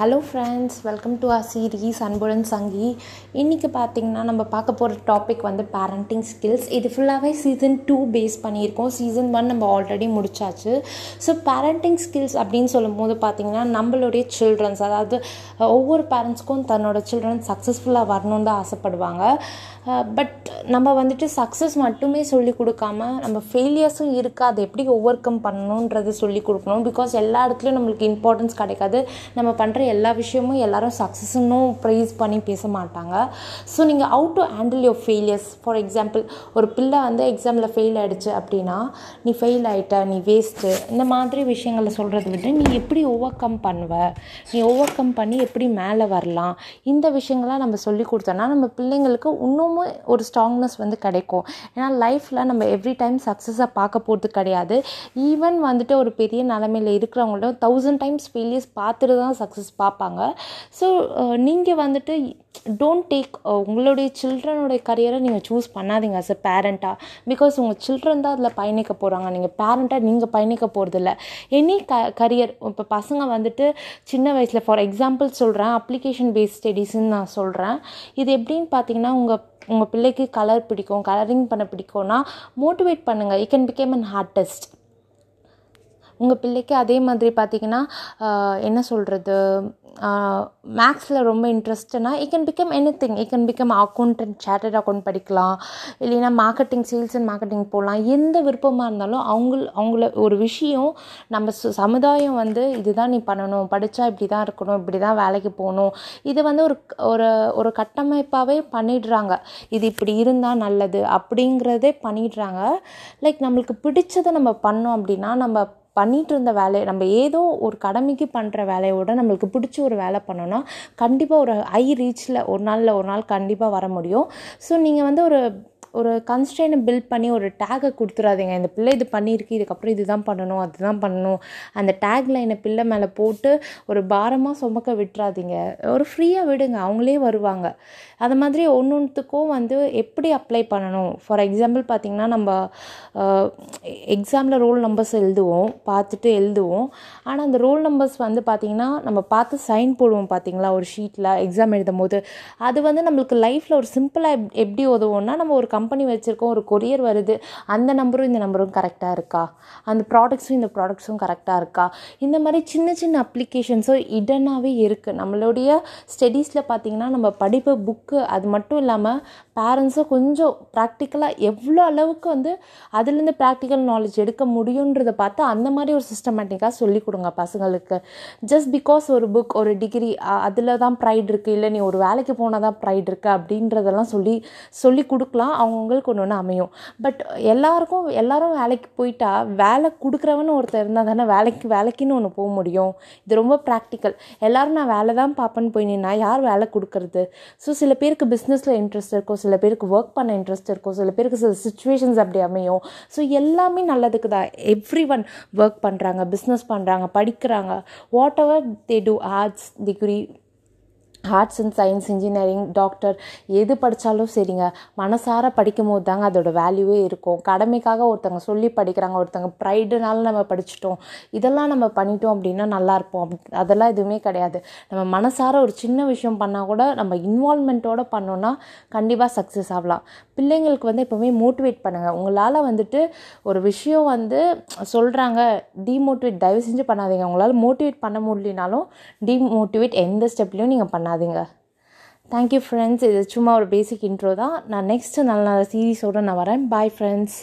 Hello friends welcome to our series அன்புடன் சங்கி இன்றைக்கி பார்த்திங்கன்னா நம்ம பார்க்க போகிற டாபிக் வந்து பேரண்டிங் ஸ்கில்ஸ் இது ஃபுல்லாகவே சீசன் டூ பேஸ் பண்ணியிருக்கோம். சீசன் ஒன் நம்ம ஆல்ரெடி முடிச்சாச்சு. ஸோ பேரண்டிங் ஸ்கில்ஸ் அப்படின்னு சொல்லும் போது பார்த்திங்கன்னா நம்மளுடைய சில்ட்ரன்ஸ் அதாவது ஒவ்வொரு பேரண்ட்ஸ்க்கும் தன்னோட சில்ட்ரன் சக்ஸஸ்ஃபுல்லாக வரணுன்னு தான் ஆசைப்படுவாங்க. பட் நம்ம வந்துட்டு சக்ஸஸ் மட்டுமே சொல்லி கொடுக்காம நம்ம ஃபெயிலியர்ஸும் இருக்குது. அதை எப்படி ஓவர் கம் பண்ணணுன்றது சொல்லி கொடுக்கணும். பிகாஸ் எல்லா இடத்துலையும் நம்மளுக்கு இம்பார்ட்டன்ஸ் கிடைக்காது. நம்ம பண்ணுற எல்லா விஷயமும் எல்லாரும் சக்ஸஸ்ன்னு ப்ரைஸ் பண்ணி பேச மாட்டாங்க. ஸோ நீங்கள் how to handle your failures for example ஒரு பிள்ளை வந்து எக்ஸாமில் ஃபெயில் ஆகிடுச்சு அப்படின்னா நீ ஃபெயில் ஆகிட்ட நீ வேஸ்ட்டு இந்த மாதிரி விஷயங்களை சொல்கிறத விட்டு நீ எப்படி ஓவர் கம் பண்ணுவ? நீ ஓவர் கம் பண்ணி எப்படி மேலே வரலாம்? இந்த விஷயங்கள்லாம் நம்ம சொல்லி கொடுத்தோன்னா நம்ம பிள்ளைங்களுக்கு இன்னமும் ஒரு ஸ்ட்ராங்னஸ் வந்து கிடைக்கும். ஏன்னா லைஃப்பில் நம்ம எவ்ரி டைம் சக்ஸஸாக பார்க்க போகிறது கிடையாது. ஈவன் வந்துட்டு ஒரு பெரிய நிலமையில் இருக்கிறவங்கள்ட்ட தௌசண்ட் டைம்ஸ் ஃபெயிலியர்ஸ் பார்த்துட்டு தான் சக்ஸஸ் பார்ப்பாங்க. ஸோ நீங்கள் வந்துட்டு டோன்ட் டேக் உங்களுடைய சில்ட்ரனுடைய கரியரை நீங்கள் சூஸ் பண்ணாதீங்க அஸ் அ பேரண்ட்டாக பிகாஸ் உங்கள் சில்ட்ரன் தான் அதில் பயணிக்க போகிறாங்க நீங்கள் பேரண்ட்டாக நீங்கள் பயணிக்க போகிறதில்ல எனி க கரியர் இப்போ பசங்க வந்துட்டு சின்ன வயசில் ஃபார் எக்ஸாம்பிள் சொல்கிறேன் அப்ளிகேஷன் பேஸ்ட் ஸ்டடீஸ்ன்னு நான் சொல்கிறேன் இது எப்படின்னு பார்த்தீங்கன்னா உங்கள் உங்கள் பிள்ளைக்கு கலர் பிடிக்கும் கலரிங் பண்ண பிடிக்கும்னா மோட்டிவேட் பண்ணுங்கள் you can become an artist உங்கள் பிள்ளைக்கு அதே மாதிரி பார்த்திங்கன்னா என்ன சொல்கிறது மேக்ஸில் ரொம்ப இன்ட்ரெஸ்ட்னா he can become anything he can become accountant chartered account படிக்கலாம். இல்லைன்னா மார்க்கெட்டிங் சேல்ஸ் அண்ட் மார்க்கெட்டிங் போகலாம் எந்த விருப்பமாக இருந்தாலும் அவங்க அவங்கள ஒரு விஷயம் நம்ம சமுதாயம் வந்து இதுதான் நீ பண்ணணும். படித்தா இப்படி தான் இருக்கணும். இப்படி தான் வேலைக்கு போகணும். இது வந்து ஒரு ஒரு ஒரு கட்டமைப்பாகவே பண்ணிடுறாங்க. இது இப்படி இருந்தால் நல்லது அப்படிங்கிறதே பண்ணிடுறாங்க. லைக் நம்மளுக்கு பிடிச்சதை நம்ம பண்ணோம் அப்படின்னா நம்ம பண்ணிகிட்டு இருந்த வேலையை நம்ம ஏதோ ஒரு கடமைக்கு பண்ணுற வேலையோட நம்மளுக்கு பிடிச்ச ஒரு வேலை பண்ணோன்னா கண்டிப்பாக ஒரு ஹை ரீச்சில் ஒரு நாளில் ஒரு நாள் கண்டிப்பாக வர முடியும். ஸோ நீங்கள் வந்து ஒரு ஒரு கன்ஸ்ட்ரெயினை பில்ட் பண்ணி ஒரு டேகை கொடுத்துடாதீங்க இந்த பிள்ளை இது பண்ணியிருக்கு இதுக்கப்புறம் இதுதான் பண்ணணும் அதுதான் பண்ணணும். அந்த டேக் லைனை பிள்ளை மேலே போட்டு ஒரு பாரமாக சுமக்க விட்டுறாதீங்க. ஒரு ஃப்ரீயாக விடுங்க அவங்களே வருவாங்க. அது மாதிரி ஒன்று ஒன்றுத்துக்கும் வந்து எப்படி அப்ளை பண்ணணும்? ஃபார் எக்ஸாம்பிள் பார்த்திங்கன்னா நம்ம எக்ஸாமில் ரோல் நம்பர்ஸ் எழுதுவோம் பார்த்துட்டு எழுதுவோம். ஆனால் அந்த ரோல் நம்பர்ஸ் வந்து பார்த்திங்கன்னா நம்ம பார்த்து சைன் போடுவோம் பார்த்திங்களா ஒரு ஷீட்டில் எக்ஸாம் எழுதும் போது அது வந்து நம்மளுக்கு லைஃப்பில் ஒரு சிம்பிளாக எப்படி உதவும்னா நம்ம ஒரு கம்பெனி வச்சுருக்கோம் ஒரு கொரியர் வருது அந்த நம்பரும் இந்த நம்பரும் கரெக்டாக இருக்கா? அந்த ப்ராடக்ட்ஸும் இந்த ப்ராடக்ட்ஸும் கரெக்டாக இருக்கா? இந்த மாதிரி சின்ன சின்ன அப்ளிகேஷன்ஸும் இடனாகவே இருக்குது நம்மளுடைய ஸ்டடீஸில் பார்த்திங்கன்னா நம்ம படிப்பு புக்கு அது மட்டும் இல்லாமல் பேரண்ட்ஸும் கொஞ்சம் ப்ராக்டிக்கலாக எவ்வளோ அளவுக்கு வந்து அதுலேருந்து ப்ராக்டிக்கல் நாலேஜ் எடுக்க முடியுன்றதை பார்த்து அந்த மாதிரி ஒரு சிஸ்டமேட்டிக்காக சொல்லிக் கொடுங்க பசங்களுக்கு. ஜஸ்ட் பிகாஸ் ஒரு புக் ஒரு டிகிரி அதில் தான் ப்ரைட் இருக்குது இல்லை நீ ஒரு வேலைக்கு போனால் தான் ப்ரைட் இருக்குது அப்படின்றதெல்லாம் சொல்லி சொல்லி கொடுக்கலாம். அவங்களுக்கு ஒன்று ஒன்று அமையும். பட் எல்லாருக்கும் எல்லாரும் வேலைக்கு போயிட்டா வேலை கொடுக்குறவன்னு ஒருத்தர் இருந்தால் தானே வேலைக்கு வேலைக்குன்னு ஒன்று போக முடியும். இது ரொம்ப ப்ராக்டிக்கல் எல்லோரும் நான் வேலை தான் பார்ப்பேன்னு போய் நின்னா யார் வேலை கொடுக்குறது? ஸோ சில பேருக்கு பிஸ்னஸில் இன்ட்ரெஸ்ட் இருக்கும் சில பேருக்கு ஒர்க் பண்ண இன்ட்ரெஸ்ட் இருக்கும். சில பேருக்கு சில சுச்சுவேஷன்ஸ் அப்படி அமையும். ஸோ எல்லாமே நல்லதுக்கு தான். எவ்ரி ஒன் ஒர்க் பண்ணுறாங்க பிஸ்னஸ் பண்ணுறாங்க படிக்கிறாங்க. Whatever they do arts degree arts and science engineering doctor எது படித்தாலும் சரிங்க. மனசார படிக்கும் போது தாங்க அதோட வேல்யூவே இருக்கும். கடமைக்காக ஒருத்தவங்க சொல்லி படிக்கிறாங்க ஒருத்தவங்க ப்ரைடுனால நம்ம படிச்சிட்டோம். இதெல்லாம் நம்ம பண்ணிட்டோம் அப்படின்னா நல்லா இருப்போம். அதெல்லாம் எதுவுமே கிடையாது. நம்ம மனசார ஒரு சின்ன விஷயம் பண்ணால் கூட நம்ம இன்வால்மெண்ட்டோடு பண்ணோன்னா கண்டிப்பாக சக்ஸஸ் ஆகலாம். பிள்ளைங்களுக்கு வந்து எப்போவுமே மோட்டிவேட் பண்ணுங்கள் உங்களால் வந்துட்டு ஒரு விஷயம் வந்து சொல்கிறாங்க டிமோட்டிவேட் தயவு செஞ்சு பண்ணாதீங்க. உங்களால் மோட்டிவேட் பண்ண முடியலனாலும் டிமோட்டிவேட் எந்த ஸ்டெப்லையும் நீங்கள் பண்ண பண்ணாதீங்க. தேங்க்யூ ஃப்ரெண்ட்ஸ் இது சும்மா ஒரு பேசிக் இன்ட்ரோ தான். நான் நெக்ஸ்ட்டு நல்ல நல்ல சீரீஸோடு நான் வரேன். Bye friends